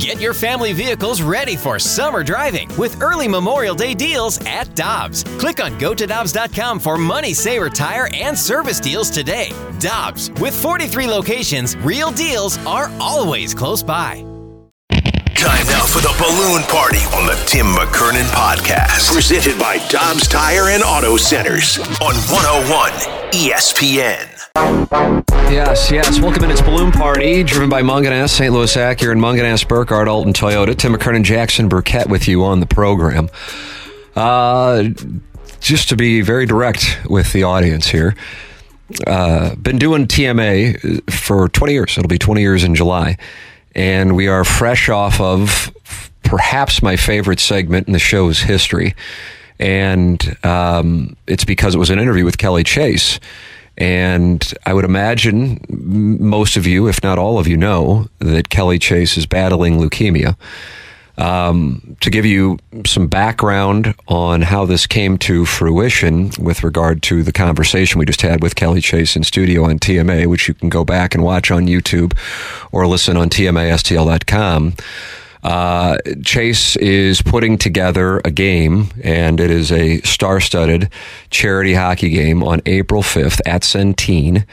Get your family vehicles ready for summer driving with early Memorial Day deals at Dobbs. Click on gotodobbs.com for money saver tire and service deals today. Dobbs, with 43 locations, real deals are always close by. Time now for the balloon party on the Tim McKernan podcast. Presented by Dobbs Tire and Auto Centers on 101 ESPN. Yes, yes. Welcome in. It's Balloon Party, driven by Mungenast, St. Louis Acura, and Mungenast, Burkhardt, Alton Toyota. Tim McKernan, Jackson Burkett with you on the program. Uh, just to be very direct with the audience here, uh, been doing TMA for 20 years. It'll be 20 years in July. And we are fresh off of perhaps my favorite segment in the show's history. And um, it's because it was an interview with Kelly Chase. And I would imagine most of you, if not all of you, know that Kelly Chase is battling leukemia. Um, to give you some background on how this came to fruition with regard to the conversation we just had with Kelly Chase in studio on TMA, which you can go back and watch on YouTube or listen on TMASTL.com. Uh, Chase is putting together a game, and it is a star-studded charity hockey game on April 5th at Centene.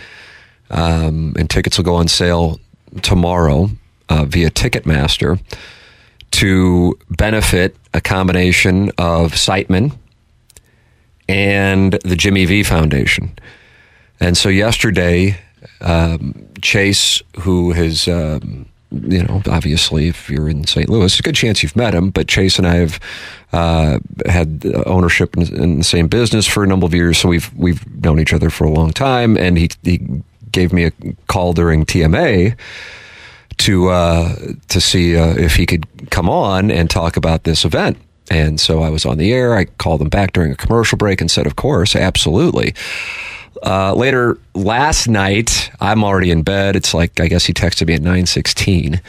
Um, and tickets will go on sale tomorrow uh, via Ticketmaster to benefit a combination of Siteman and the Jimmy V Foundation. And so yesterday, um, Chase, who has, um, you know, obviously, if you're in St. Louis, it's a good chance you've met him. But Chase and I have uh, had ownership in, in, the same business for a number of years, so we've we've known each other for a long time. And he he gave me a call during TMA to uh, to see uh, if he could come on and talk about this event. And so I was on the air. I called him back during a commercial break and said, "Of course, absolutely." Uh, later last night, I'm already in bed. It's like I guess he texted me at nine sixteen,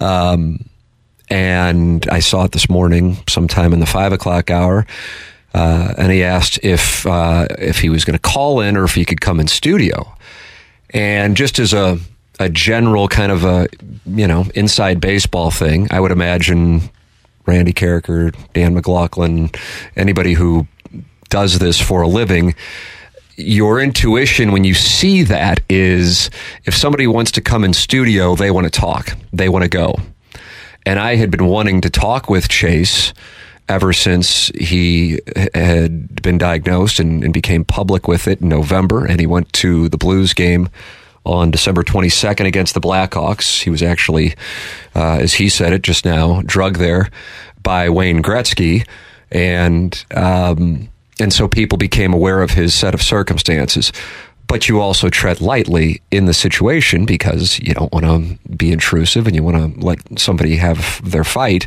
um, and I saw it this morning, sometime in the five o'clock hour. Uh, and he asked if uh, if he was going to call in or if he could come in studio. And just as a a general kind of a you know inside baseball thing, I would imagine Randy Karraker, Dan McLaughlin, anybody who does this for a living your intuition when you see that is if somebody wants to come in studio, they want to talk, they want to go. And I had been wanting to talk with Chase ever since he had been diagnosed and, and became public with it in November. And he went to the Blues game on December 22nd against the Blackhawks. He was actually, uh, as he said it just now, drugged there by Wayne Gretzky. And, um, and so people became aware of his set of circumstances. But you also tread lightly in the situation because you don't want to be intrusive and you want to let somebody have their fight.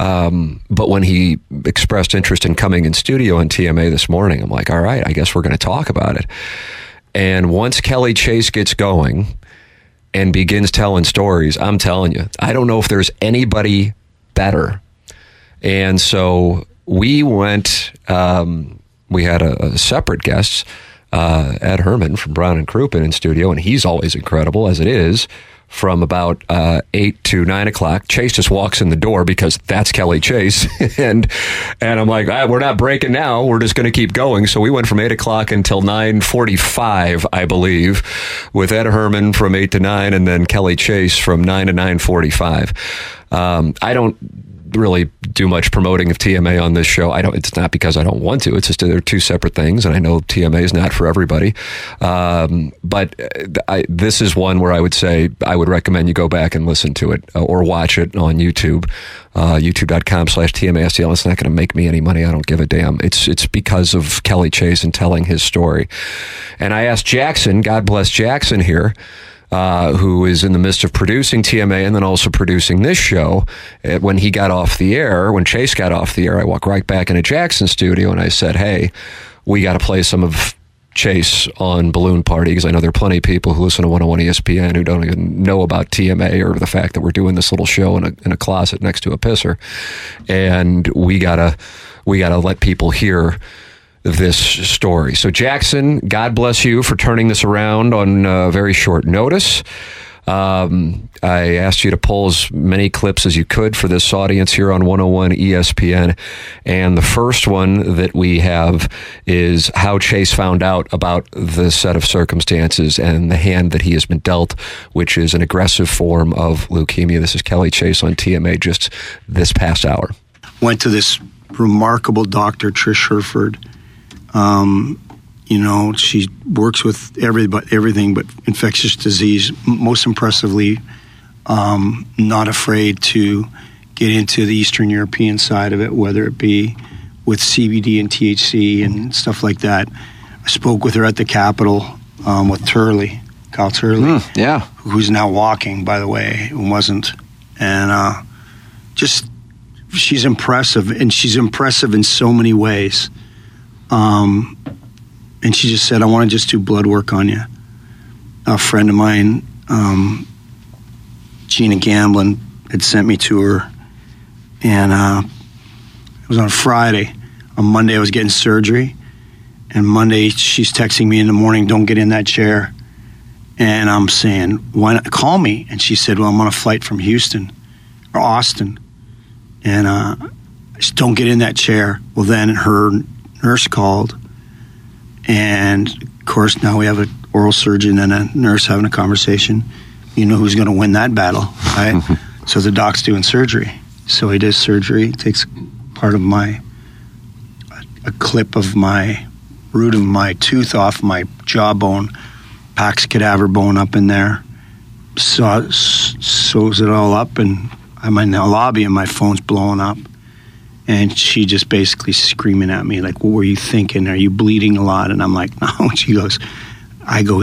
Um, but when he expressed interest in coming in studio on TMA this morning, I'm like, all right, I guess we're going to talk about it. And once Kelly Chase gets going and begins telling stories, I'm telling you, I don't know if there's anybody better. And so we went, um, we had a, a separate guest, uh, Ed Herman from Brown and Crouppen in studio, and he's always incredible as it is. From about uh, eight to nine o'clock, Chase just walks in the door because that's Kelly Chase, and and I'm like, ah, we're not breaking now. We're just going to keep going. So we went from eight o'clock until nine forty-five, I believe, with Ed Herman from eight to nine, and then Kelly Chase from nine to nine forty-five. Um, I don't really do much promoting of TMA on this show. I don't. It's not because I don't want to. It's just they're two separate things, and I know TMA is not for everybody. Um, but uh, I, this is one where I would say I would recommend you go back and listen to it uh, or watch it on YouTube. Uh, YouTube.com slash TMASTL. It's not going to make me any money. I don't give a damn. It's it's because of Kelly Chase and telling his story. And I asked Jackson, God bless Jackson here, uh, who is in the midst of producing TMA and then also producing this show. Uh, when he got off the air, when Chase got off the air, I walked right back into Jackson's studio and I said, "Hey, we got to play some of." Chase on Balloon Party because I know there are plenty of people who listen to 101 ESPN who don't even know about TMA or the fact that we're doing this little show in a, in a closet next to a pisser. And we gotta, we gotta let people hear this story. So, Jackson, God bless you for turning this around on uh, very short notice. Um, I asked you to pull as many clips as you could for this audience here on 101 ESPN. And the first one that we have is how Chase found out about the set of circumstances and the hand that he has been dealt, which is an aggressive form of leukemia. This is Kelly Chase on TMA just this past hour. Went to this remarkable doctor, Trish Herford. Um, you know, she works with every, but everything but infectious disease. Most impressively, um, not afraid to get into the Eastern European side of it, whether it be with CBD and THC and stuff like that. I spoke with her at the Capitol um, with Turley, Kyle Turley, mm, yeah, who's now walking, by the way, and wasn't, and uh, just she's impressive, and she's impressive in so many ways. Um, and she just said, "I want to just do blood work on you." A friend of mine, um, Gina Gamblin, had sent me to her, and uh, it was on Friday. On Monday, I was getting surgery, and Monday she's texting me in the morning, "Don't get in that chair." And I'm saying, "Why not call me?" And she said, "Well, I'm on a flight from Houston or Austin, and uh, don't get in that chair." Well, then her nurse called and of course, now we have an oral surgeon and a nurse having a conversation. You know who's going to win that battle, right? so the doc's doing surgery. So he does surgery, takes part of my, a, a clip of my root of my tooth off my jawbone, packs cadaver bone up in there, saw, sews it all up, and I'm in the lobby and my phone's blowing up and she just basically screaming at me like what were you thinking? Are you bleeding a lot? And i'm like no. And she goes i go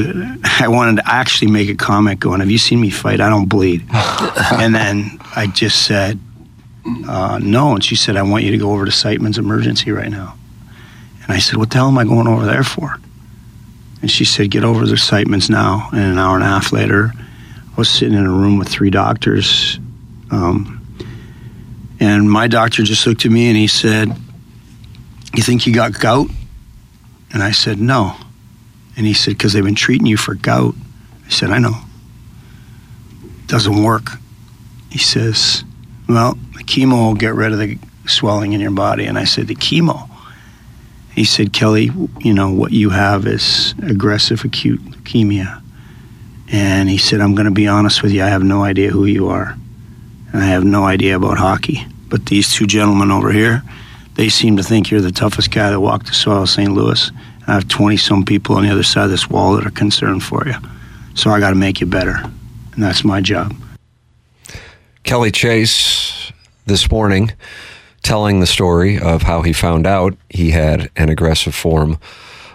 i wanted to actually make a comment going have you seen me fight? I don't bleed and then i just said uh, no. And she said i want you to go over to Siteman's emergency right now. And i said what the hell am i going over there for? And she said get over to Siteman's now. And an hour and a half later i was sitting in a room with three doctors um, and my doctor just looked at me and he said, You think you got gout? And I said, No. And he said, Because they've been treating you for gout. I said, I know. Doesn't work. He says, Well, the chemo will get rid of the swelling in your body. And I said, The chemo? He said, Kelly, you know, what you have is aggressive acute leukemia. And he said, I'm going to be honest with you, I have no idea who you are. And I have no idea about hockey. But these two gentlemen over here, they seem to think you're the toughest guy that walked the soil of St. Louis. I have 20 some people on the other side of this wall that are concerned for you. So I got to make you better. And that's my job. Kelly Chase this morning telling the story of how he found out he had an aggressive form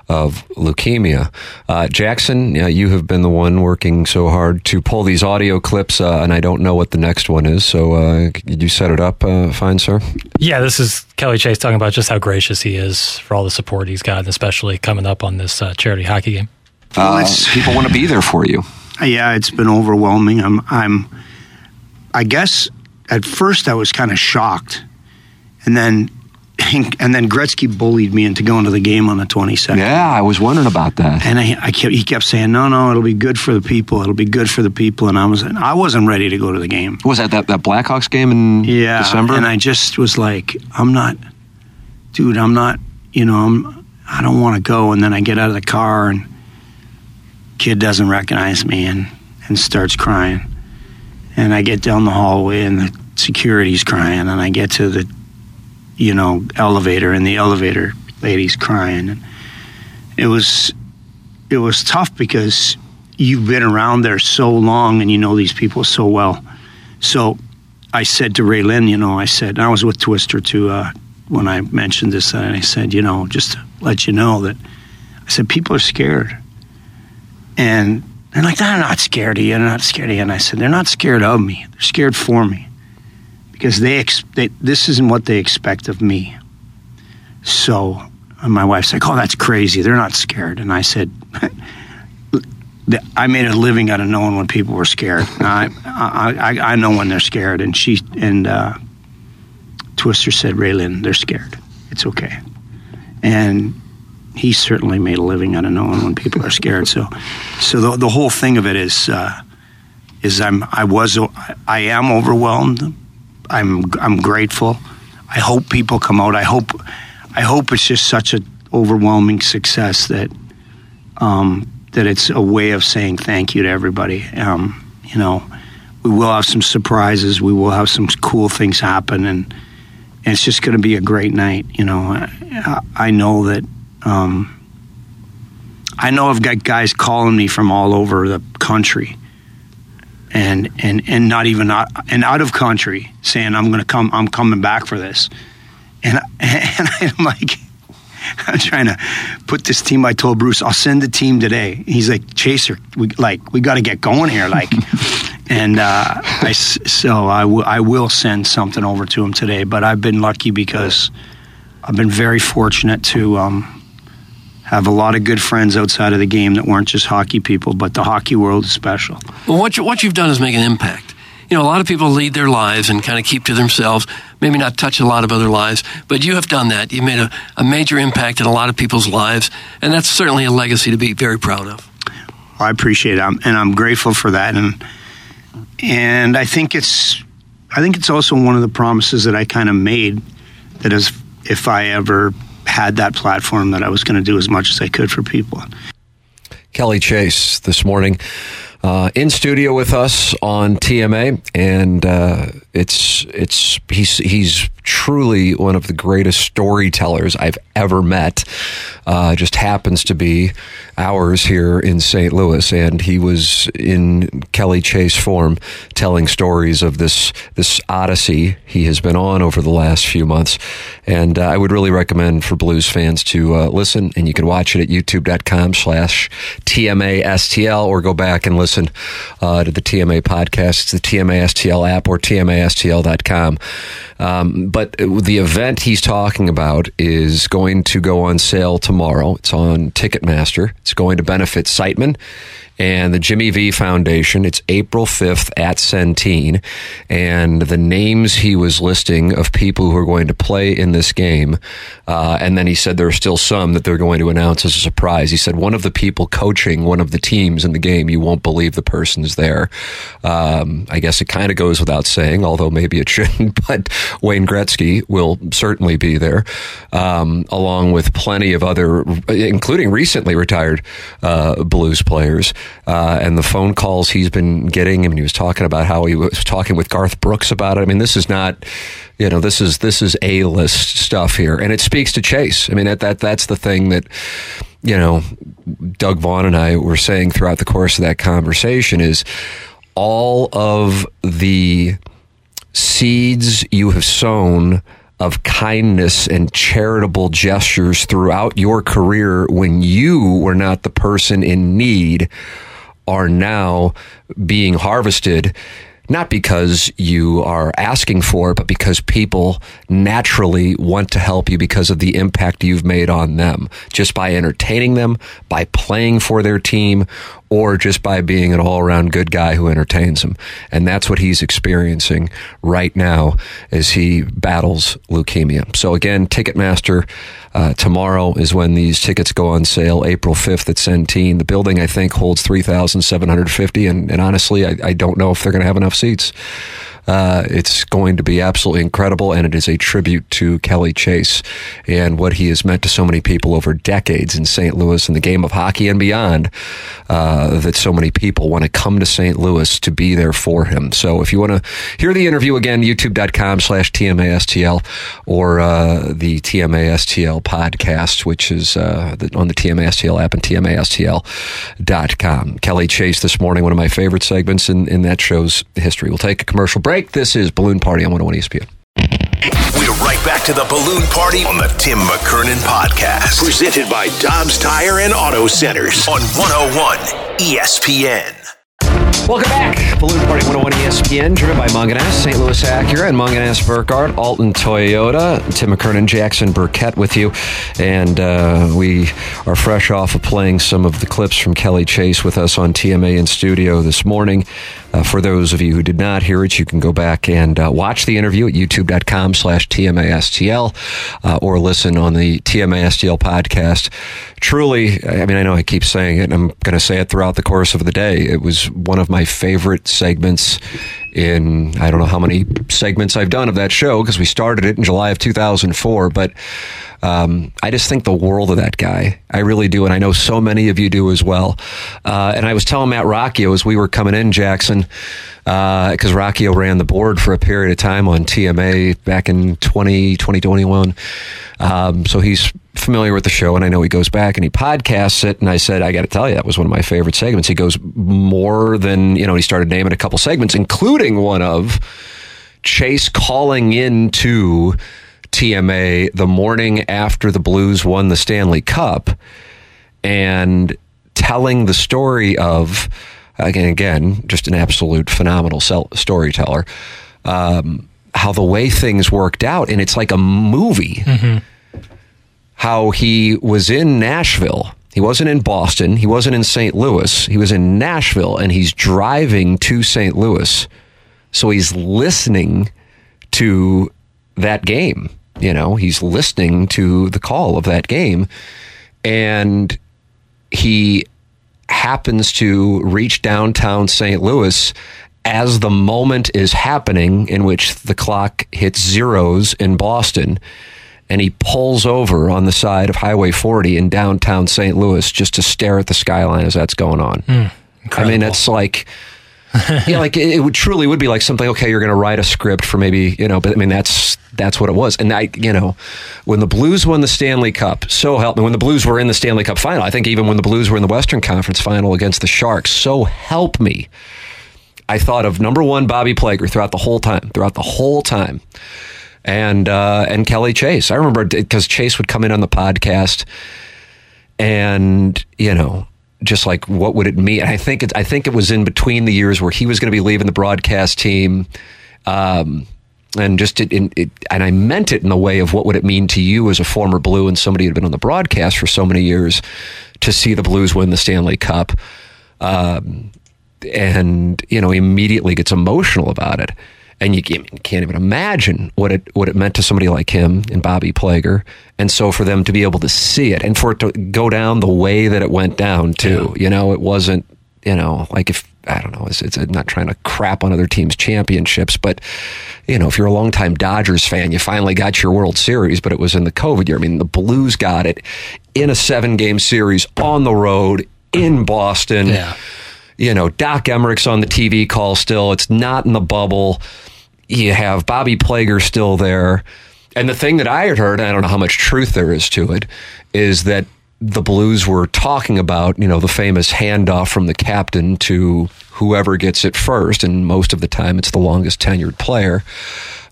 of leukemia. Uh, Jackson, you have been the one working so hard to pull these audio clips, uh, and I don't know what the next one is. So, uh, did you set it up uh, fine, sir? Yeah, this is Kelly Chase talking about just how gracious he is for all the support he's gotten, especially coming up on this uh, charity hockey game. Uh, people want to be there for you. Yeah, it's been overwhelming. I'm, I'm, I guess at first I was kind of shocked, and then and then Gretzky bullied me into going to the game on the 22nd. Yeah, I was wondering about that. And I, I kept, he kept saying, "No, no, it'll be good for the people. It'll be good for the people." And I was, I wasn't ready to go to the game. Was that that, that Blackhawks game in yeah, December? And I just was like, "I'm not, dude. I'm not. You know, I'm. I don't want to go." And then I get out of the car, and kid doesn't recognize me, and and starts crying. And I get down the hallway, and the security's crying, and I get to the you know, elevator, and the elevator lady's crying. And it was it was tough because you've been around there so long and you know these people so well. So I said to Ray Lynn, you know, I said, I was with Twister too uh, when I mentioned this, and I said, you know, just to let you know that I said, people are scared. And they're like, they're not scared of you, they're not scared of you. And I said, they're not scared of me, they're scared for me because they, ex- they this isn't what they expect of me. So my wife's like, "Oh, that's crazy. They're not scared." And I said, "I made a living out of knowing when people were scared. I, I, I know when they're scared." And she and uh, Twister said, "Raylan, they're scared. It's okay." And he certainly made a living out of knowing when people are scared. So, so the, the whole thing of it is, uh, is I'm I was I am overwhelmed. I'm I'm grateful. I hope people come out. I hope I hope it's just such an overwhelming success that um, that it's a way of saying thank you to everybody. Um, you know, we will have some surprises. We will have some cool things happen, and, and it's just going to be a great night. You know, I, I know that. Um, I know I've got guys calling me from all over the country, and and and not even out, and out of country saying I'm going to come. I'm coming back for this, and and I'm like. I'm trying to put this team. I told Bruce, I'll send the team today. He's like, Chaser, we like we got to get going here, like. and uh, I so I, w- I will send something over to him today. But I've been lucky because I've been very fortunate to um, have a lot of good friends outside of the game that weren't just hockey people, but the hockey world is special. Well, what you, what you've done is make an impact you know, a lot of people lead their lives and kind of keep to themselves, maybe not touch a lot of other lives, but you have done that. You've made a, a major impact in a lot of people's lives, and that's certainly a legacy to be very proud of. I appreciate it, and I'm grateful for that, and and I think it's I think it's also one of the promises that I kind of made that is if I ever had that platform that I was going to do as much as I could for people. Kelly Chase this morning uh, in studio with us on TMA, and uh, it's it's he's he's truly one of the greatest storytellers I've ever met. Uh, just happens to be ours here in St. Louis, and he was in Kelly Chase form, telling stories of this this odyssey he has been on over the last few months. And uh, I would really recommend for Blues fans to uh, listen, and you can watch it at youtube.com/slash TMASTL, or go back and listen uh, to the TMA podcast. The TMASTL app or TMASTL.com. Um, but the event he's talking about is going to go on sale tomorrow. It's on Ticketmaster. It's going to benefit Siteman and the Jimmy V Foundation. It's April 5th at Centene. And the names he was listing of people who are going to play in this game. Uh, and then he said there are still some that they're going to announce as a surprise. He said one of the people coaching one of the teams in the game, you won't believe the person's there. Um, I guess it kind of goes without saying, although maybe it shouldn't, but Wayne Gretzky will certainly be there, um, along with plenty of other, including recently retired uh, blues players uh, and the phone calls he's been getting. I mean, he was talking about how he was talking with Garth Brooks about it. I mean, this is not, you know, this is this is a list stuff here, and it speaks to Chase. I mean, that that that's the thing that you know, Doug Vaughn and I were saying throughout the course of that conversation is all of the seeds you have sown of kindness and charitable gestures throughout your career when you were not the person in need are now being harvested not because you are asking for it, but because people naturally want to help you because of the impact you've made on them, just by entertaining them, by playing for their team, or just by being an all around good guy who entertains them. And that's what he's experiencing right now as he battles leukemia. So again, Ticketmaster, uh, tomorrow is when these tickets go on sale, April 5th at Centene. The building, I think, holds 3,750. And, and honestly, I, I don't know if they're going to have enough seats. Uh, it's going to be absolutely incredible, and it is a tribute to Kelly Chase and what he has meant to so many people over decades in St. Louis and the game of hockey and beyond. Uh, that so many people want to come to St. Louis to be there for him. So if you want to hear the interview again, youtube.com slash TMASTL or uh, the TMASTL podcast, which is uh, on the TMASTL app and TMASTL.com. Kelly Chase this morning, one of my favorite segments in, in that show's history. We'll take a commercial break break. This is Balloon Party on 101 ESPN. We're right back to the Balloon Party on the Tim McKernan Podcast. Presented by Dobbs Tire and Auto Centers on 101 ESPN. Welcome back. Balloon Party 101 ESPN, driven by Mungenast, St. Louis Acura, and Mungenast Burkhardt, Alton Toyota. Tim McKernan, Jackson Burkett with you. And uh, we are fresh off of playing some of the clips from Kelly Chase with us on TMA in studio this morning. Uh, for those of you who did not hear it, you can go back and uh, watch the interview at youtube.com slash TMASTL uh, or listen on the TMASTL podcast. Truly, I mean, I know I keep saying it, and I'm going to say it throughout the course of the day. It was one of my my favorite segments in I don't know how many segments I've done of that show because we started it in July of 2004. But um, I just think the world of that guy. I really do, and I know so many of you do as well. Uh, and I was telling Matt Rocchio as we were coming in, Jackson, because uh, Rocchio ran the board for a period of time on TMA back in 20, 2021. Um, so he's familiar with the show, and I know he goes back and he podcasts it. And I said, I got to tell you, that was one of my favorite segments. He goes more than you know. He started naming a couple segments, including one of Chase calling into TMA the morning after the Blues won the Stanley Cup, and telling the story of again, again, just an absolute phenomenal storyteller. Um, how the way things worked out, and it's like a movie. Mm-hmm how he was in Nashville. He wasn't in Boston. He wasn't in St. Louis. He was in Nashville and he's driving to St. Louis. So he's listening to that game. You know, he's listening to the call of that game. And he happens to reach downtown St. Louis as the moment is happening in which the clock hits zeros in Boston and he pulls over on the side of Highway 40 in downtown St. Louis just to stare at the skyline as that's going on. Mm, I mean, it's like. yeah, like it, would truly would be like something. Okay, you're going to write a script for maybe you know, but I mean that's that's what it was. And I, you know, when the Blues won the Stanley Cup, so help me. When the Blues were in the Stanley Cup final, I think even when the Blues were in the Western Conference final against the Sharks, so help me. I thought of number one Bobby Plager throughout the whole time. Throughout the whole time and uh, and Kelly Chase. I remember because Chase would come in on the podcast, and you know, just like what would it mean? I think it, I think it was in between the years where he was going to be leaving the broadcast team. Um, and just it, it, and I meant it in the way of what would it mean to you as a former Blue and somebody who had been on the broadcast for so many years to see the Blues win the Stanley Cup, um, and you know immediately gets emotional about it and you can't even imagine what it what it meant to somebody like him and Bobby Plager. And so for them to be able to see it and for it to go down the way that it went down too, yeah. you know, it wasn't, you know, like if I don't know, it's, it's not trying to crap on other teams' championships, but you know, if you're a longtime Dodgers fan, you finally got your World Series, but it was in the COVID year. I mean, the Blues got it in a seven game series on the road in Boston. Yeah you know, Doc Emrick's on the TV call still. It's not in the bubble. You have Bobby Plager still there. And the thing that I had heard, I don't know how much truth there is to it, is that the Blues were talking about, you know, the famous handoff from the captain to whoever gets it first. And most of the time, it's the longest tenured player.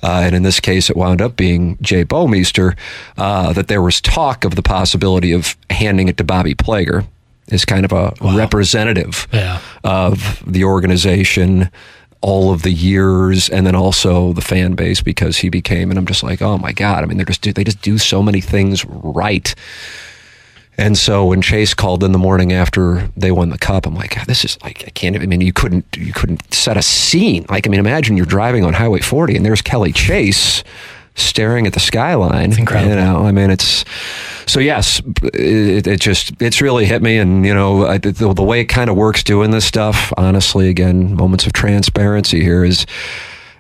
Uh, and in this case, it wound up being Jay Bouwmeester, uh, that there was talk of the possibility of handing it to Bobby Plager as kind of a wow. representative yeah. of the organization all of the years and then also the fan base because he became and I'm just like oh my god I mean they're just they just do so many things right and so when Chase called in the morning after they won the cup I'm like this is like I can't even I mean you couldn't you couldn't set a scene like I mean imagine you're driving on highway 40 and there's Kelly Chase staring at the skyline. It's incredible. You know, I mean, it's so yes, it, it just it's really hit me, and you know, I, the, the way it kind of works doing this stuff. Honestly, again, moments of transparency here is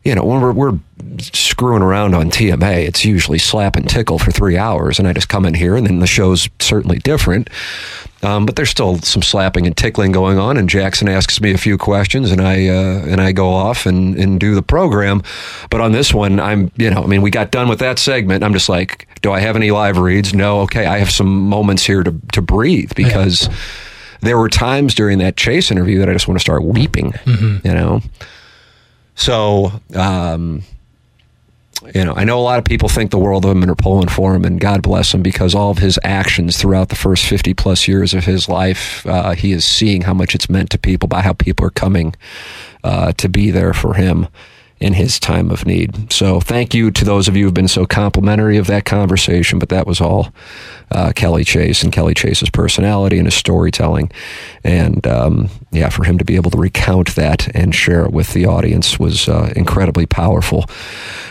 you know, when we're, we're screwing around on TMA, it's usually slap and tickle for three hours. And I just come in here, and then the show's certainly different. Um, but there's still some slapping and tickling going on. And Jackson asks me a few questions, and I uh, and I go off and, and do the program. But on this one, I'm you know, I mean, we got done with that segment. I'm just like, do I have any live reads? No. Okay, I have some moments here to to breathe because. Yeah. There were times during that chase interview that I just want to start weeping, mm-hmm. you know. So, um, you know, I know a lot of people think the world of him and are pulling for him, and God bless him because all of his actions throughout the first 50 plus years of his life, uh, he is seeing how much it's meant to people by how people are coming uh, to be there for him in his time of need. So thank you to those of you who've been so complimentary of that conversation. But that was all uh, Kelly Chase and Kelly Chase's personality and his storytelling. And um, yeah, for him to be able to recount that and share it with the audience was uh, incredibly powerful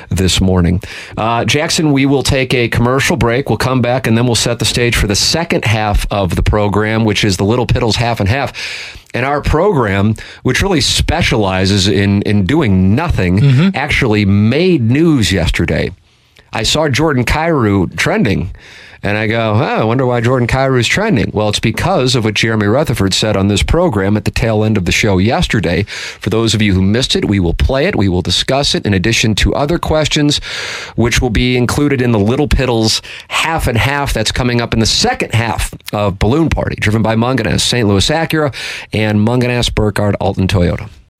this morning. Uh, Jackson, we will take a commercial break. We'll come back and then we'll set the stage for the second half of the program, which is the Little Piddles half and half. And our program, which really specializes in, in doing nothing, mm-hmm. actually made news yesterday. I saw Jordan Kyrou trending and I go, oh, I wonder why Jordan Kyrou is trending. Well, it's because of what Jeremy Rutherford said on this program at the tail end of the show yesterday. For those of you who missed it, we will play it. We will discuss it in addition to other questions, which will be included in the Little Piddles half and half that's coming up in the second half of Balloon Party, driven by Mungenast, St. Louis Acura, and Mungenast Burkhardt Alton Toyota.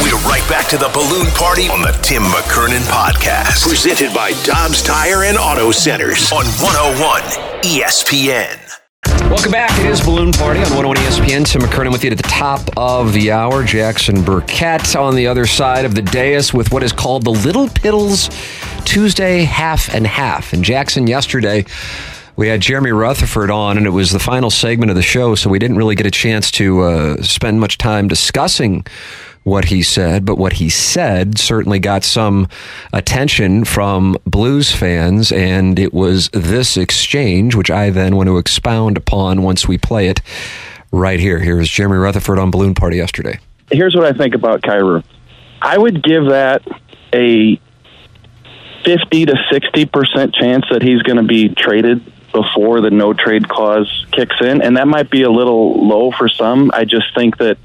We're right back to the balloon party on the Tim McKernan podcast, presented by Dobbs Tire and Auto Centers on 101 ESPN. Welcome back. It is Balloon Party on 101 ESPN. Tim McKernan with you at the top of the hour. Jackson Burkett on the other side of the dais with what is called the Little Piddles Tuesday half and half. And Jackson yesterday we had Jeremy Rutherford on, and it was the final segment of the show, so we didn't really get a chance to uh, spend much time discussing what he said, but what he said certainly got some attention from blues fans, and it was this exchange, which I then want to expound upon once we play it right here. Here's Jeremy Rutherford on Balloon Party yesterday. Here's what I think about Kyrou. I would give that a 50 to 60% chance that he's going to be traded before the no trade clause kicks in, and that might be a little low for some. I just think that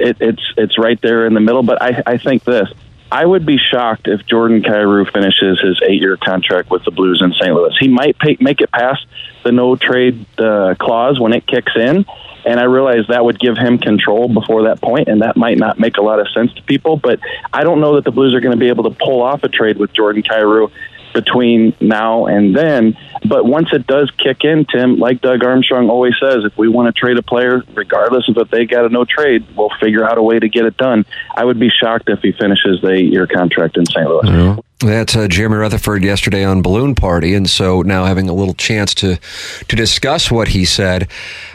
it, it's it's right there in the middle. But I, I think this. I would be shocked if Jordan Kyrou finishes his eight-year contract with the Blues in St. Louis. He might pay, make it past the no trade uh, clause when it kicks in, and I realize that would give him control before that point, and that might not make a lot of sense to people. But I don't know that the Blues are going to be able to pull off a trade with Jordan Kyrou between now and then. But once it does kick in, Tim, like Doug Armstrong always says, if we want to trade a player, regardless of if they got a no trade, we'll figure out a way to get it done. I would be shocked if he finishes the year contract in St. Louis. Mm-hmm. That's uh, Jeremy Rutherford yesterday on Balloon Party, and so now having a little chance to to discuss what he said.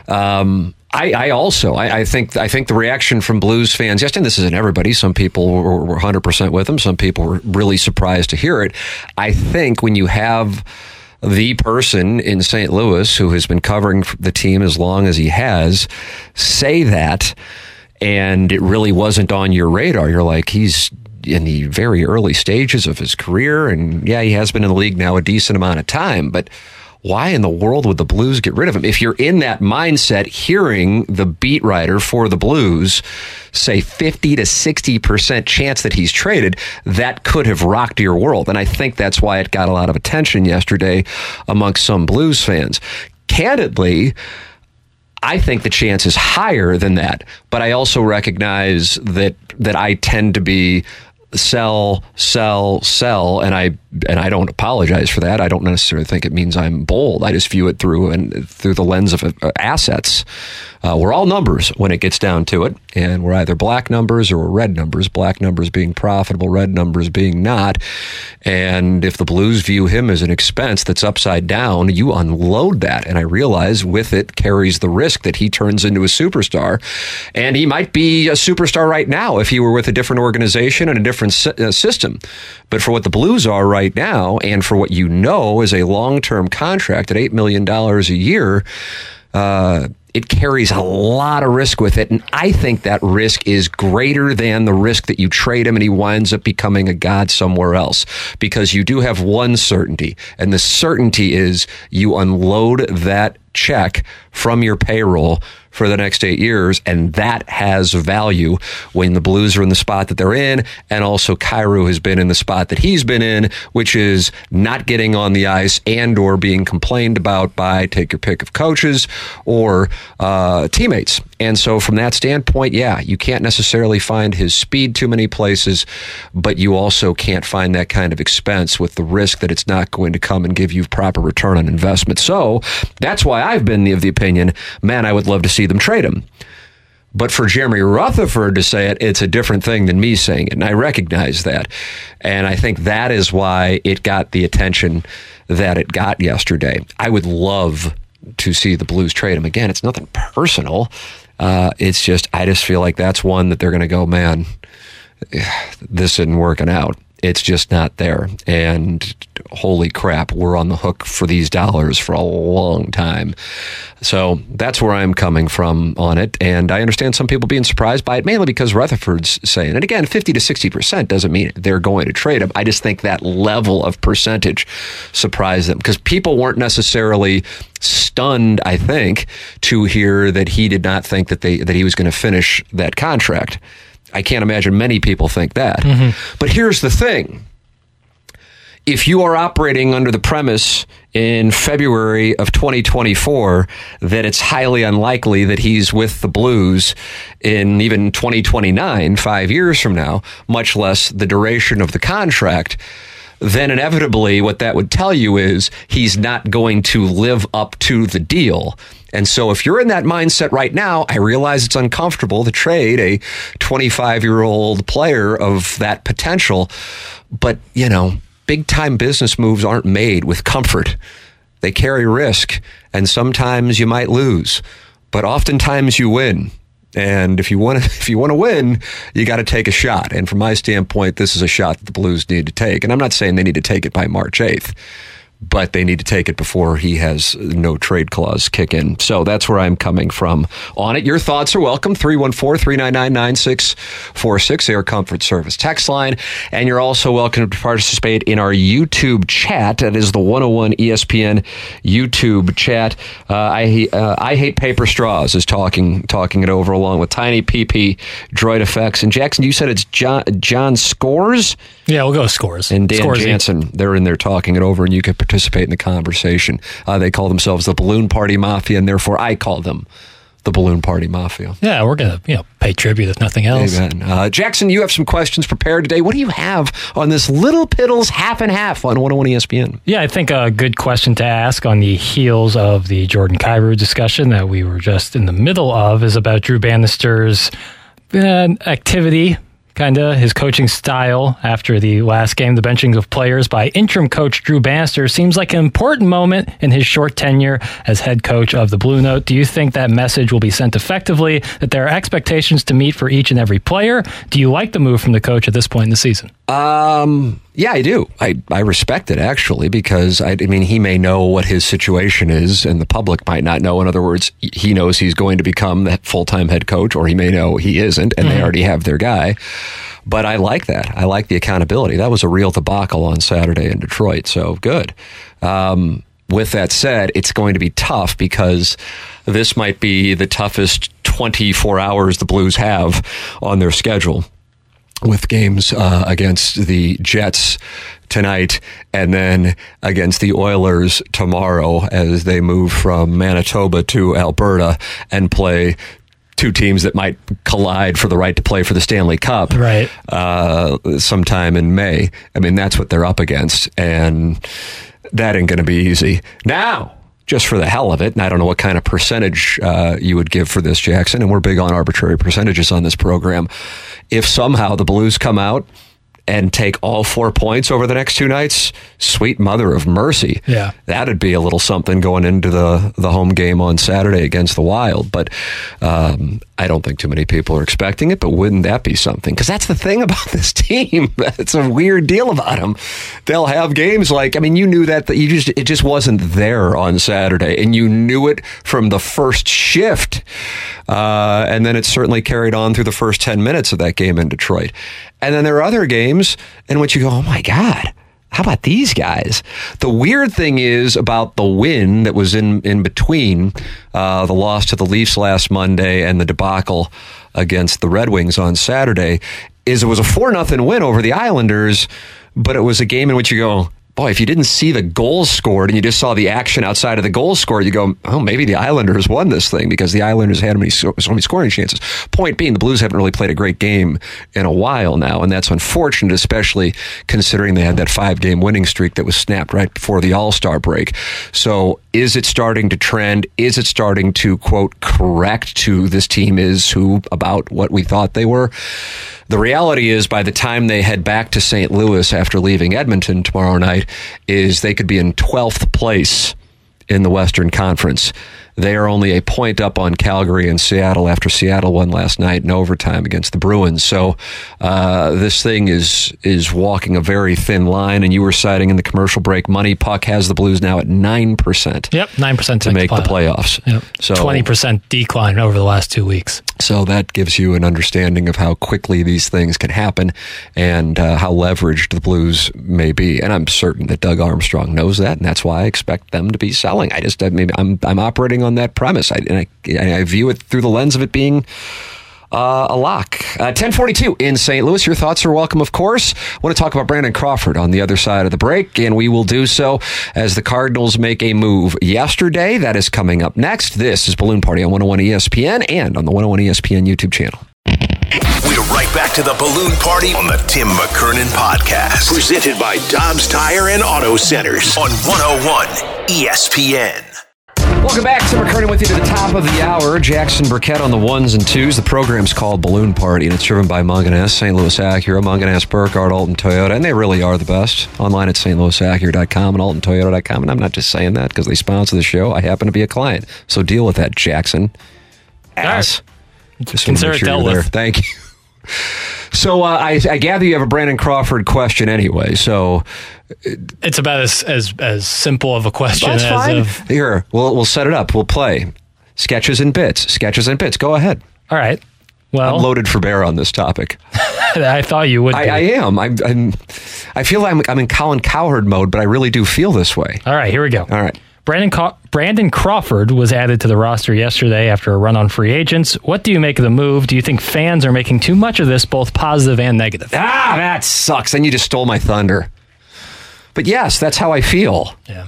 Um, I, I, also I, I, think I think the reaction from Blues fans yesterday. And this isn't everybody. Some people were, were 100% with him. Some people were really surprised to hear it. I think when you have the person in St. Louis who has been covering the team as long as he has say that, and it really wasn't on your radar. You're like he's in the very early stages of his career, and yeah, he has been in the league now a decent amount of time, but why in the world would the Blues get rid of him? If you're in that mindset, hearing the beat writer for the Blues say 50 to 60% chance that he's traded, that could have rocked your world. And I think that's why it got a lot of attention yesterday amongst some Blues fans. Candidly, I think the chance is higher than that, but I also recognize that that I tend to be sell, sell, sell, and I and I don't apologize for that. I don't necessarily think it means I'm bold. I just view it through and through the lens of uh, assets. Uh, we're all numbers when it gets down to it, and we're either black numbers or red numbers. Black numbers being profitable, red numbers being not. And if the Blues view him as an expense that's upside down, you unload that. And I realize with it carries the risk that he turns into a superstar, and he might be a superstar right now if he were with a different organization and a different uh, system. But for what the Blues are right now, and for what you know is a long term contract at $8 million a year, uh, it carries a lot of risk with it. And I think that risk is greater than the risk that you trade him and he winds up becoming a god somewhere else because you do have one certainty. And the certainty is you unload that check from your payroll for the next eight years. And that has value when the Blues are in the spot that they're in. And also Kyrou has been in the spot that he's been in, which is not getting on the ice and or being complained about by take your pick of coaches or uh, teammates. And so from that standpoint, yeah, you can't necessarily find his speed too many places, but you also can't find that kind of expense with the risk that it's not going to come and give you proper return on investment. So that's why I've been of the opinion, man, I would love to see them trade him. But for Jeremy Rutherford to say it, it's a different thing than me saying it. And I recognize that. And I think that is why it got the attention that it got yesterday. I would love to see the Blues trade him again. It's nothing personal. Uh, it's just, I just feel like that's one that they're going to go, man, this isn't working out. It's just not there. And holy crap, we're on the hook for these dollars for a long time. So that's where I'm coming from on it. And I understand some people being surprised by it, mainly because Rutherford's saying, and again, 50 to 60% doesn't mean they're going to trade him. I just think that level of percentage surprised them because people weren't necessarily stunned, I think, to hear that he did not think that they, that he was going to finish that contract. I can't imagine many people think that. Mm-hmm. But here's the thing. If you are operating under the premise in February of 2024 that it's highly unlikely that he's with the Blues in even 2029, five years from now, much less the duration of the contract, then inevitably what that would tell you is he's not going to live up to the deal. And so if you're in that mindset right now, I realize it's uncomfortable to trade a 25 year old player of that potential. But, you know, big time business moves aren't made with comfort. They carry risk and sometimes you might lose, but oftentimes you win. And if you want to, if you want to win, you got to take a shot. And from my standpoint, this is a shot that the Blues need to take. And I'm not saying they need to take it by March 8th but they need to take it before he has no trade clause kick in. So that's where I'm coming from on it. Your thoughts are welcome. 314-399-9646, Air Comfort Service text line. And you're also welcome to participate in our YouTube chat. That is the 101 ESPN YouTube chat. Uh, I, uh, I hate paper straws is talking, talking it over along with Tiny PP, Droid Effects. And Jackson, you said it's John, John Scores? Yeah, we'll go scores. And Dan Scores Jansen, they're in there talking it over, and you can participate in the conversation. Uh, they call themselves the Balloon Party Mafia, and therefore I call them the Balloon Party Mafia. Yeah, we're gonna you know pay tribute if nothing else. Amen. Uh, Jackson, you have some questions prepared today. What do you have on this Little Piddles half and half on 101 ESPN? Yeah, I think a good question to ask on the heels of the Jordan Kyrou discussion that we were just in the middle of is about Drew Bannister's uh, activity kind of his coaching style after the last game, the benching of players by interim coach Drew Bannister seems like an important moment in his short tenure as head coach of the Blue Note. Do you think that message will be sent effectively, that there are expectations to meet for each and every player? Do you like the move from the coach at this point in the season? Um, yeah, I do. I, I respect it actually because I, I mean, he may know what his situation is and the public might not know. In other words, he knows he's going to become the full time head coach or he may know he isn't and mm-hmm. they already have their guy. But I like that. I like the accountability. That was a real debacle on Saturday in Detroit. So good. Um, with that said, it's going to be tough because this might be the toughest 24 hours the Blues have on their schedule with games uh, against the Jets tonight and then against the Oilers tomorrow as they move from Manitoba to Alberta and play two teams that might collide for the right to play for the Stanley Cup right uh, sometime in May. I mean, that's what they're up against, and that ain't going to be easy. Now, just for the hell of it, and I don't know what kind of percentage uh, you would give for this, Jackson, and we're big on arbitrary percentages on this program. If somehow the Blues come out and take all four points over the next two nights, sweet mother of mercy. Yeah. That'd be a little something going into the, the home game on Saturday against the Wild. But um, I don't think too many people are expecting it, but wouldn't that be something? Because that's the thing about this team. it's a weird deal about them. They'll have games like, I mean, you knew that, that you just, it just wasn't there on Saturday, and you knew it from the first shift. Uh, and then it certainly carried on through the first 10 minutes of that game in Detroit. And then there are other games in which you go, oh my God, how about these guys? The weird thing is about the win that was in, in between uh, the loss to the Leafs last Monday and the debacle against the Red Wings on Saturday is it was a 4 nothing win over the Islanders, but it was a game in which you go, boy, if you didn't see the goals scored and you just saw the action outside of the goals scored, you go, oh, maybe the Islanders won this thing because the Islanders had many, so many scoring chances. Point being, the Blues haven't really played a great game in a while now, and that's unfortunate, especially considering they had that five game winning streak that was snapped right before the All Star break. So, is it starting to trend? Is it starting to, quote, correct to this team is who about what we thought they were? The reality is, by the time they head back to St. Louis after leaving Edmonton tomorrow night, is they could be in 12th place in the Western Conference. They are only a point up on Calgary and Seattle after Seattle won last night in overtime against the Bruins. So uh, this thing is is walking a very thin line. And you were citing in the commercial break, Money Puck has the Blues now at nine percent. Yep, nine percent to make the playoffs. Yep. So twenty percent decline over the last two weeks. So that gives you an understanding of how quickly these things can happen and uh, how leveraged the Blues may be. And I'm certain that Doug Armstrong knows that, and that's why I expect them to be selling. I just I mean, I'm I'm operating on that premise. I, and I, I view it through the lens of it being uh, a lock. Uh, 1042 in St. Louis. Your thoughts are welcome, of course. I want to talk about Brandon Crawford on the other side of the break, and we will do so as the Cardinals make a move yesterday. That is coming up next. This is Balloon Party on 101 ESPN and on the 101 ESPN YouTube channel. We're right back to the Balloon Party on the Tim McKernan Podcast. Presented by Dobbs Tire and Auto Centers on 101 ESPN. Welcome back. Tim McKernan with you to the top of the hour. Jackson Burkett on the ones and twos. The program's called Balloon Party, and it's driven by Mungenast, St. Louis Acura, Mungenast, Burkhardt, Alton Toyota, and they really are the best. Online at stlouisacura.com and altontoyota.com. And I'm not just saying that because they sponsor the show. I happen to be a client. So deal with that, Jackson. Ass. Right. Just Consider it dealt with. Thank you. So uh, I, I, gather you have a Brandon Crawford question anyway. So it's about as as, as simple of a question That's as fine. Of, here we'll we'll set it up. We'll play sketches and bits. Sketches and bits. Go ahead. All right. Well, I'm loaded for bear on this topic. I thought you would. I, I, am. I'm, I'm. I feel like I'm, I'm in Colin Cowherd mode, but I really do feel this way. All right. Here we go. All right. Brandon Brandon Crawford was added to the roster yesterday after a run on free agents. What do you make of the move? Do you think fans are making too much of this, both positive and negative? Ah, that sucks. Then you just stole my thunder. But yes, that's how I feel. Yeah.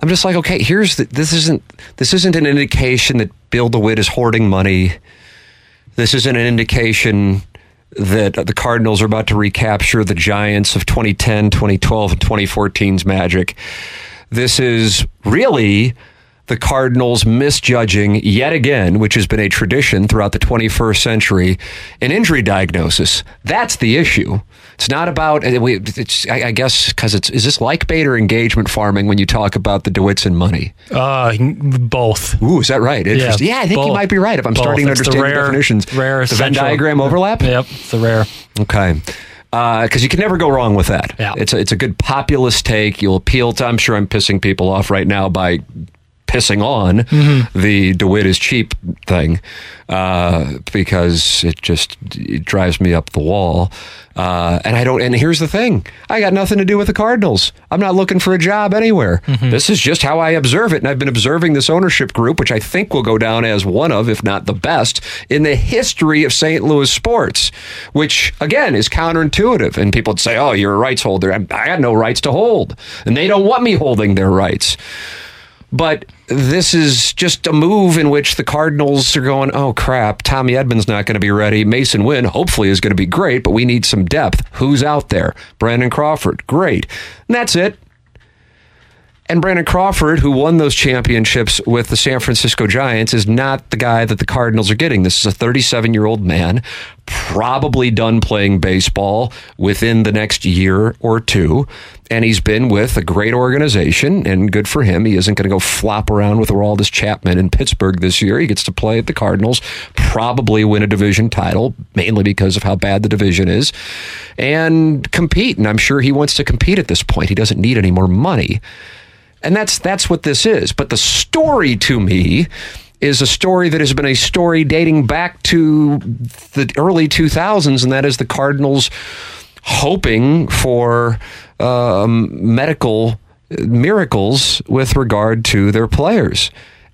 I'm just like, okay, here's the, this isn't this isn't an indication that Bill DeWitt is hoarding money. This isn't an indication that the Cardinals are about to recapture the Giants of 2010, 2012, and 2014's magic. This is really the Cardinals misjudging yet again, which has been a tradition throughout the 21st century, an injury diagnosis. That's the issue. It's not about. Uh, it's I guess because it's is this like bait or engagement farming when you talk about the DeWitts and money? Uh, both. Ooh, is that right? Interesting. Yeah, yeah I think both. you might be right. If I'm both. starting to it's understand the, rare, the definitions, rare the Venn diagram overlap. Yep, it's the rare. Okay because uh, you can never go wrong with that. Yeah. It's a, it's a good populist take. You'll appeal to. I'm sure I'm pissing people off right now by pissing on mm-hmm. the DeWitt is cheap thing uh, because it just it drives me up the wall. Uh, and I don't. And here's the thing: I got nothing to do with the Cardinals. I'm not looking for a job anywhere. Mm-hmm. This is just how I observe it, and I've been observing this ownership group, which I think will go down as one of, if not the best, in the history of St. Louis sports. Which again is counterintuitive, and people would say, "Oh, you're a rights holder." I, I had no rights to hold, and they don't want me holding their rights. But this is just a move in which the Cardinals are going, oh crap, Tommy Edman's not going to be ready. Masyn Winn hopefully is going to be great, but we need some depth. Who's out there? Brandon Crawford. Great. And that's it. And Brandon Crawford, who won those championships with the San Francisco Giants, is not the guy that the Cardinals are getting. This is a 37 year old man, probably done playing baseball within the next year or two. And he's been with a great organization, and good for him. He isn't going to go flop around with Aroldis Chapman in Pittsburgh this year. He gets to play at the Cardinals, probably win a division title, mainly because of how bad the division is, and compete. And I'm sure he wants to compete at this point. He doesn't need any more money. And that's that's what this is. But the story to me is a story that has been a story dating back to the early 2000s, and that is the Cardinals hoping for um, medical miracles with regard to their players.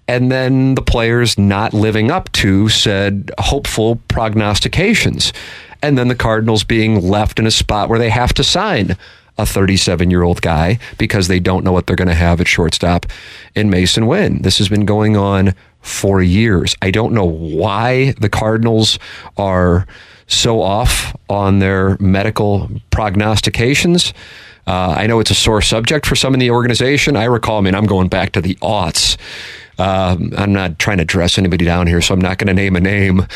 And then the players not living up to said hopeful prognostications. And then the Cardinals being left in a spot where they have to sign a 37 year old guy because they don't know what they're going to have at shortstop in Masyn Winn. This has been going on for years. I don't know why the Cardinals are so off on their medical prognostications. Uh, I know it's a sore subject for some in the organization. I recall, I mean, I'm going back to the aughts. Um, I'm not trying to dress anybody down here, so I'm not going to name a name.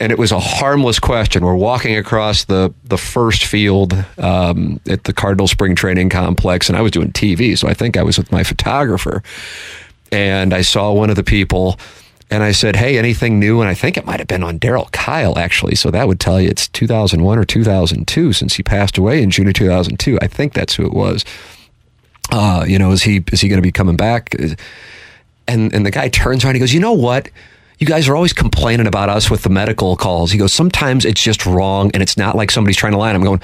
And it was a harmless question. We're walking across the the first field um, at the Cardinal Spring Training Complex, and I was doing TV, so I think I was with my photographer, and I saw one of the people. And I said, Hey, anything new? And I think it might have been on Darryl Kile actually. So that would tell you it's 2001 or 2002 since he passed away in June of 2002. I think that's who it was. Uh, you know, is he is he going to be coming back? And and the guy turns around. He goes, You know what? You guys are always complaining about us with the medical calls. He goes, sometimes it's just wrong and it's not like somebody's trying to lie. And I'm going,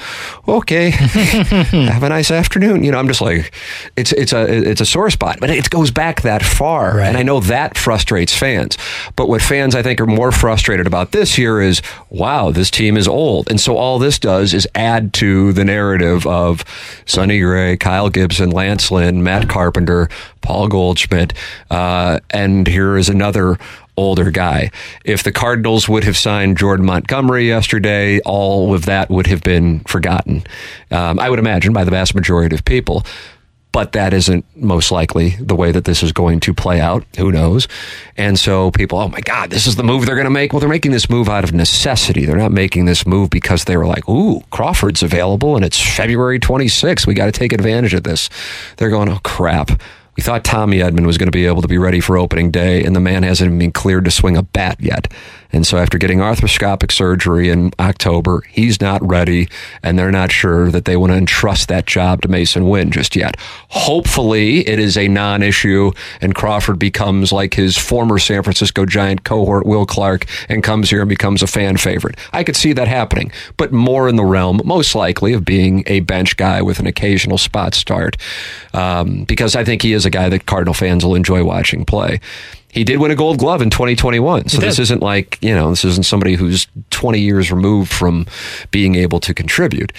okay, have a nice afternoon. You know, I'm just like, it's, it's a, it's a sore spot, but it goes back that far. Right. And I know that frustrates fans. But what fans I think are more frustrated about this year is, wow, this team is old. And so all this does is add to the narrative of Sonny Gray, Kyle Gibson, Lance Lynn, Matt Carpenter, Paul Goldschmidt. Uh, and here is another older guy. If the Cardinals would have signed Jordan Montgomery yesterday, all of that would have been forgotten. Um, I would imagine by the vast majority of people. But that isn't most likely the way that this is going to play out. Who knows? And so people, oh my God, this is the move they're going to make. Well, they're making this move out of necessity. They're not making this move because they were like, ooh, Crawford's available and it's February 26th. We got to take advantage of this. They're going, oh crap we thought Tommy Edman was going to be able to be ready for opening day, and the man hasn't even been cleared to swing a bat yet. And so after getting arthroscopic surgery in October, he's not ready, and they're not sure that they want to entrust that job to Masyn Winn just yet. Hopefully, it is a non issue, and Crawford becomes like his former San Francisco Giant cohort, Will Clark, and comes here and becomes a fan favorite. I could see that happening, but more in the realm, most likely, of being a bench guy with an occasional spot start, um, because I think he is a guy that Cardinal fans will enjoy watching play he did win a gold glove in 2021. So this isn't like, you know, this isn't somebody who's 20 years removed from being able to contribute.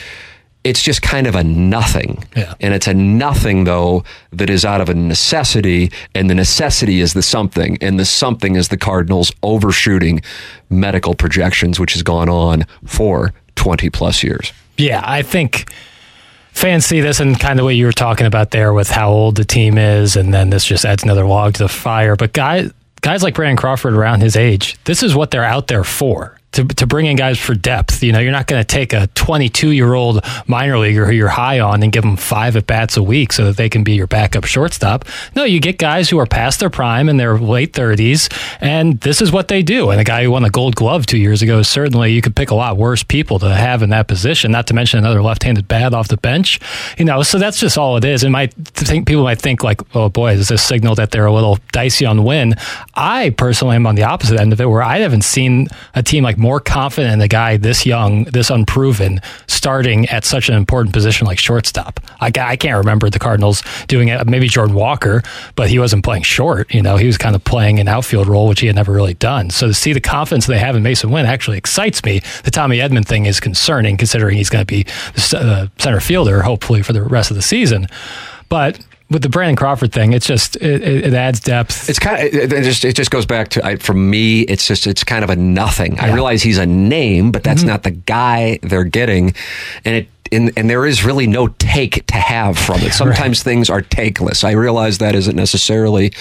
It's just kind of a nothing. Yeah. And it's a nothing, though, that is out of a necessity. And the necessity is the something. And the something is the Cardinals overshooting medical projections, which has gone on for 20 plus years. Yeah, I think fans see this and kind of what you were talking about there with how old the team is, and then this just adds another log to the fire. But guys, guys like Brandon Crawford around his age, this is what they're out there for to, to bring in guys for depth. You know, you're not going to take a 22 year old minor leaguer who you're high on and give them five at bats a week so that they can be your backup shortstop. No, you get guys who are past their prime in their late 30s, and this is what they do. And the guy who won the Gold Glove two years ago, certainly you could pick a lot worse people to have in that position. Not to mention another left-handed bat off the bench. You know, so that's just all it is. And might think people might think like, oh boy, is this a signal that they're a little dicey on Winn? I personally am on the opposite end of it, where I haven't seen a team like more confident in the guy this young, this unproven, starting at such an important position like shortstop. I, I can't remember the Cardinals doing it. Maybe Jordan Walker, but he wasn't playing short. You know, he was kind of playing an outfield role, which he had never really done. So to see the confidence they have in Masyn Winn actually excites me. The Tommy Edman thing is concerning, considering he's going to be the uh, center fielder, hopefully for the rest of the season. But with the Brandon Crawford thing, it's just it, it adds depth. It's kind of it just it just goes back to I, for me. It's just it's kind of a nothing. Yeah. I realize he's a name, but that's mm-hmm. not the guy they're getting, and it and, and there is really no take to have from it. Sometimes right. things are takeless. I realize that isn't necessarily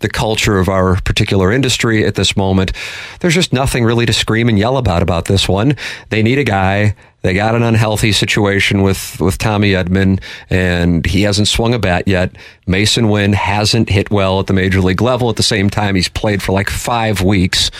the culture of our particular industry at this moment. There's just nothing really to scream and yell about about this one. They need a guy they got an unhealthy situation with, with Tommy Edman, and he hasn't swung a bat yet. Masyn Winn hasn't hit well at the major league level. At the same time, he's played for like five weeks.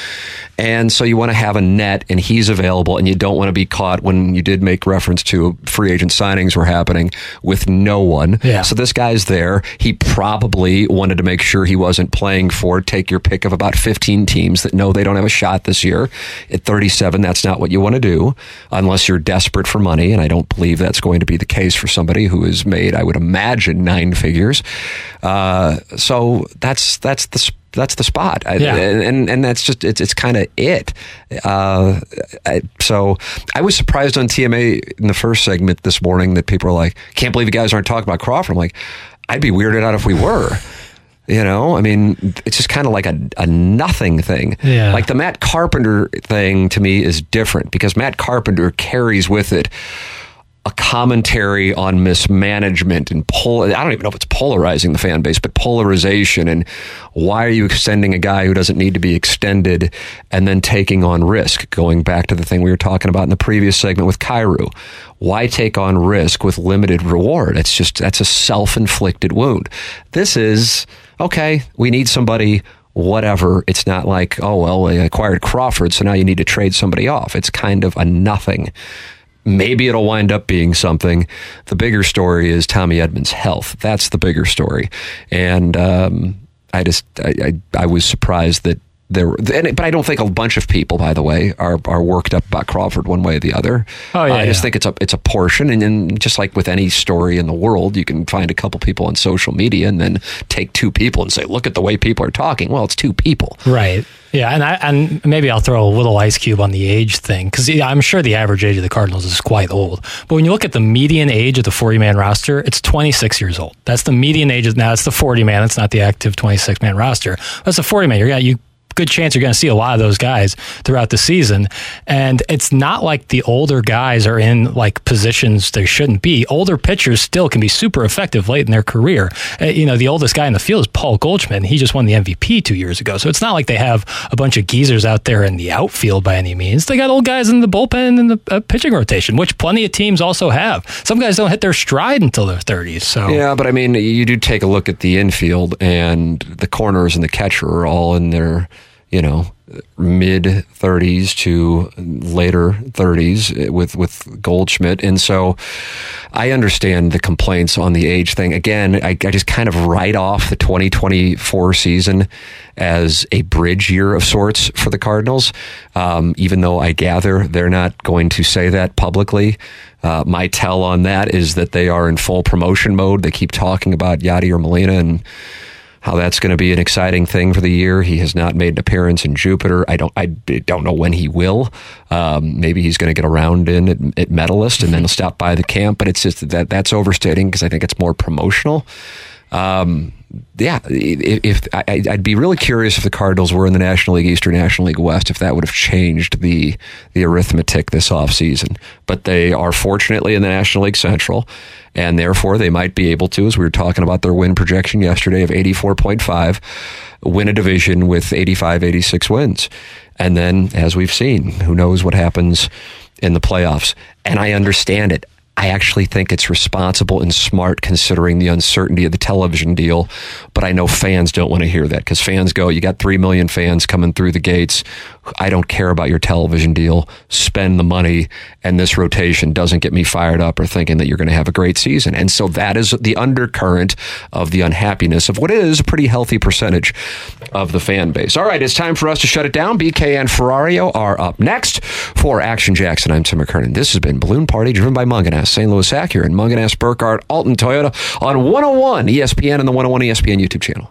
And so you want to have a net, and he's available, and you don't want to be caught when you did make reference to free agent signings were happening with no one. Yeah. So this guy's there. He probably wanted to make sure he wasn't playing for, take your pick of about 15 teams that know they don't have a shot this year. At 37, that's not what you want to do unless you're desperate for money, and I don't believe that's going to be the case for somebody who has made, I would imagine, nine figures. Uh, so that's that's the that's the spot. I- Yeah. and, and and that's just it's it's kind of it. Uh, I, so I was surprised on TMA in the first segment this morning that people are like, "Can't believe you guys aren't talking about Crawford." I'm like, I'd be weirded out if we were. You know, I mean, it's just kind of like a, a nothing thing. Yeah. Like the Matt Carpenter thing to me is different because Matt Carpenter carries with it a commentary on mismanagement and pol- I don't even know if it's polarizing the fan base, but polarization and why are you extending a guy who doesn't need to be extended and then taking on risk? Going back to the thing we were talking about in the previous segment with Kyrou. Why take on risk with limited reward? It's just that's a self-inflicted wound. This is okay, we need somebody whatever. It's not like, oh, well, they acquired Crawford, so now you need to trade somebody off. It's kind of a nothing. Maybe it'll wind up being something. The bigger story is Tommy Edman's health. That's the bigger story. And um, I just, I, I, I was surprised that there and, but I don't think a bunch of people, by the way, are, are worked up about Crawford one way or the other. Oh, yeah, I just yeah. think it's a, it's a portion. And then just like with any story in the world, you can find a couple people on social media and then take two people and say, look at the way people are talking. Well, it's two people. Right. Yeah, and I and maybe I'll throw a little ice cube on the age thing because I'm sure the average age of the Cardinals is quite old. But when you look at the median age of the 40 man roster, it's 26 years old. That's the median age. Of, now it's the 40 man. It's not the active 26 man roster. That's the 40 man. You're you good chance you're going to see a lot of those guys throughout the season. And it's not like the older guys are in like positions they shouldn't be. Older pitchers still can be super effective late in their career. Uh, you know, the oldest guy in the field is Paul Goldschmidt. He just won the MVP two years ago. So it's not like they have a bunch of geezers out there in the outfield by any means. They got old guys in the bullpen and the uh, pitching rotation, which plenty of teams also have. Some guys don't hit their stride until their 30s. So Yeah, but I mean, you do take a look at the infield, and the corners and the catcher are all in their, you know, mid 30s to later 30s with with Goldschmidt, and so I understand the complaints on the age thing. Again, I, I just kind of write off the 2024 season as a bridge year of sorts for the Cardinals, um, even though I gather they're not going to say that publicly. Uh, my tell on that is that they are in full promotion mode. They keep talking about Yadier Molina and how that's going to be an exciting thing for the year. He has not made an appearance in Jupiter. I don't. I don't know when he will. Um, maybe he's going to get around in at, at Medalist and then he'll stop by the camp. But it's just that that's overstating because I think it's more promotional. Um, yeah, if, if I, I'd be really curious if the Cardinals were in the National League East or National League West, if that would have changed the the arithmetic this offseason. But they are fortunately in the National League Central, and therefore they might be able to, as we were talking about their win projection yesterday of 84.5, win a division with 85, 86 wins. And then, as we've seen, who knows what happens in the playoffs. And I understand it. I actually think it's responsible and smart considering the uncertainty of the television deal. But I know fans don't want to hear that because fans go, you got 3 million fans coming through the gates. I don't care about your television deal. Spend the money. And this rotation doesn't get me fired up or thinking that you're going to have a great season. And so that is the undercurrent of the unhappiness of what is a pretty healthy percentage of the fan base. All right, it's time for us to shut it down. BK and Ferrario are up next. For Action Jackson, I'm Tim McKernan. This has been Balloon Party driven by Mungenast, St. Louis Acura, and Mungenast, Burkhardt, Alton Toyota on 101 ESPN and the 101 ESPN YouTube channel.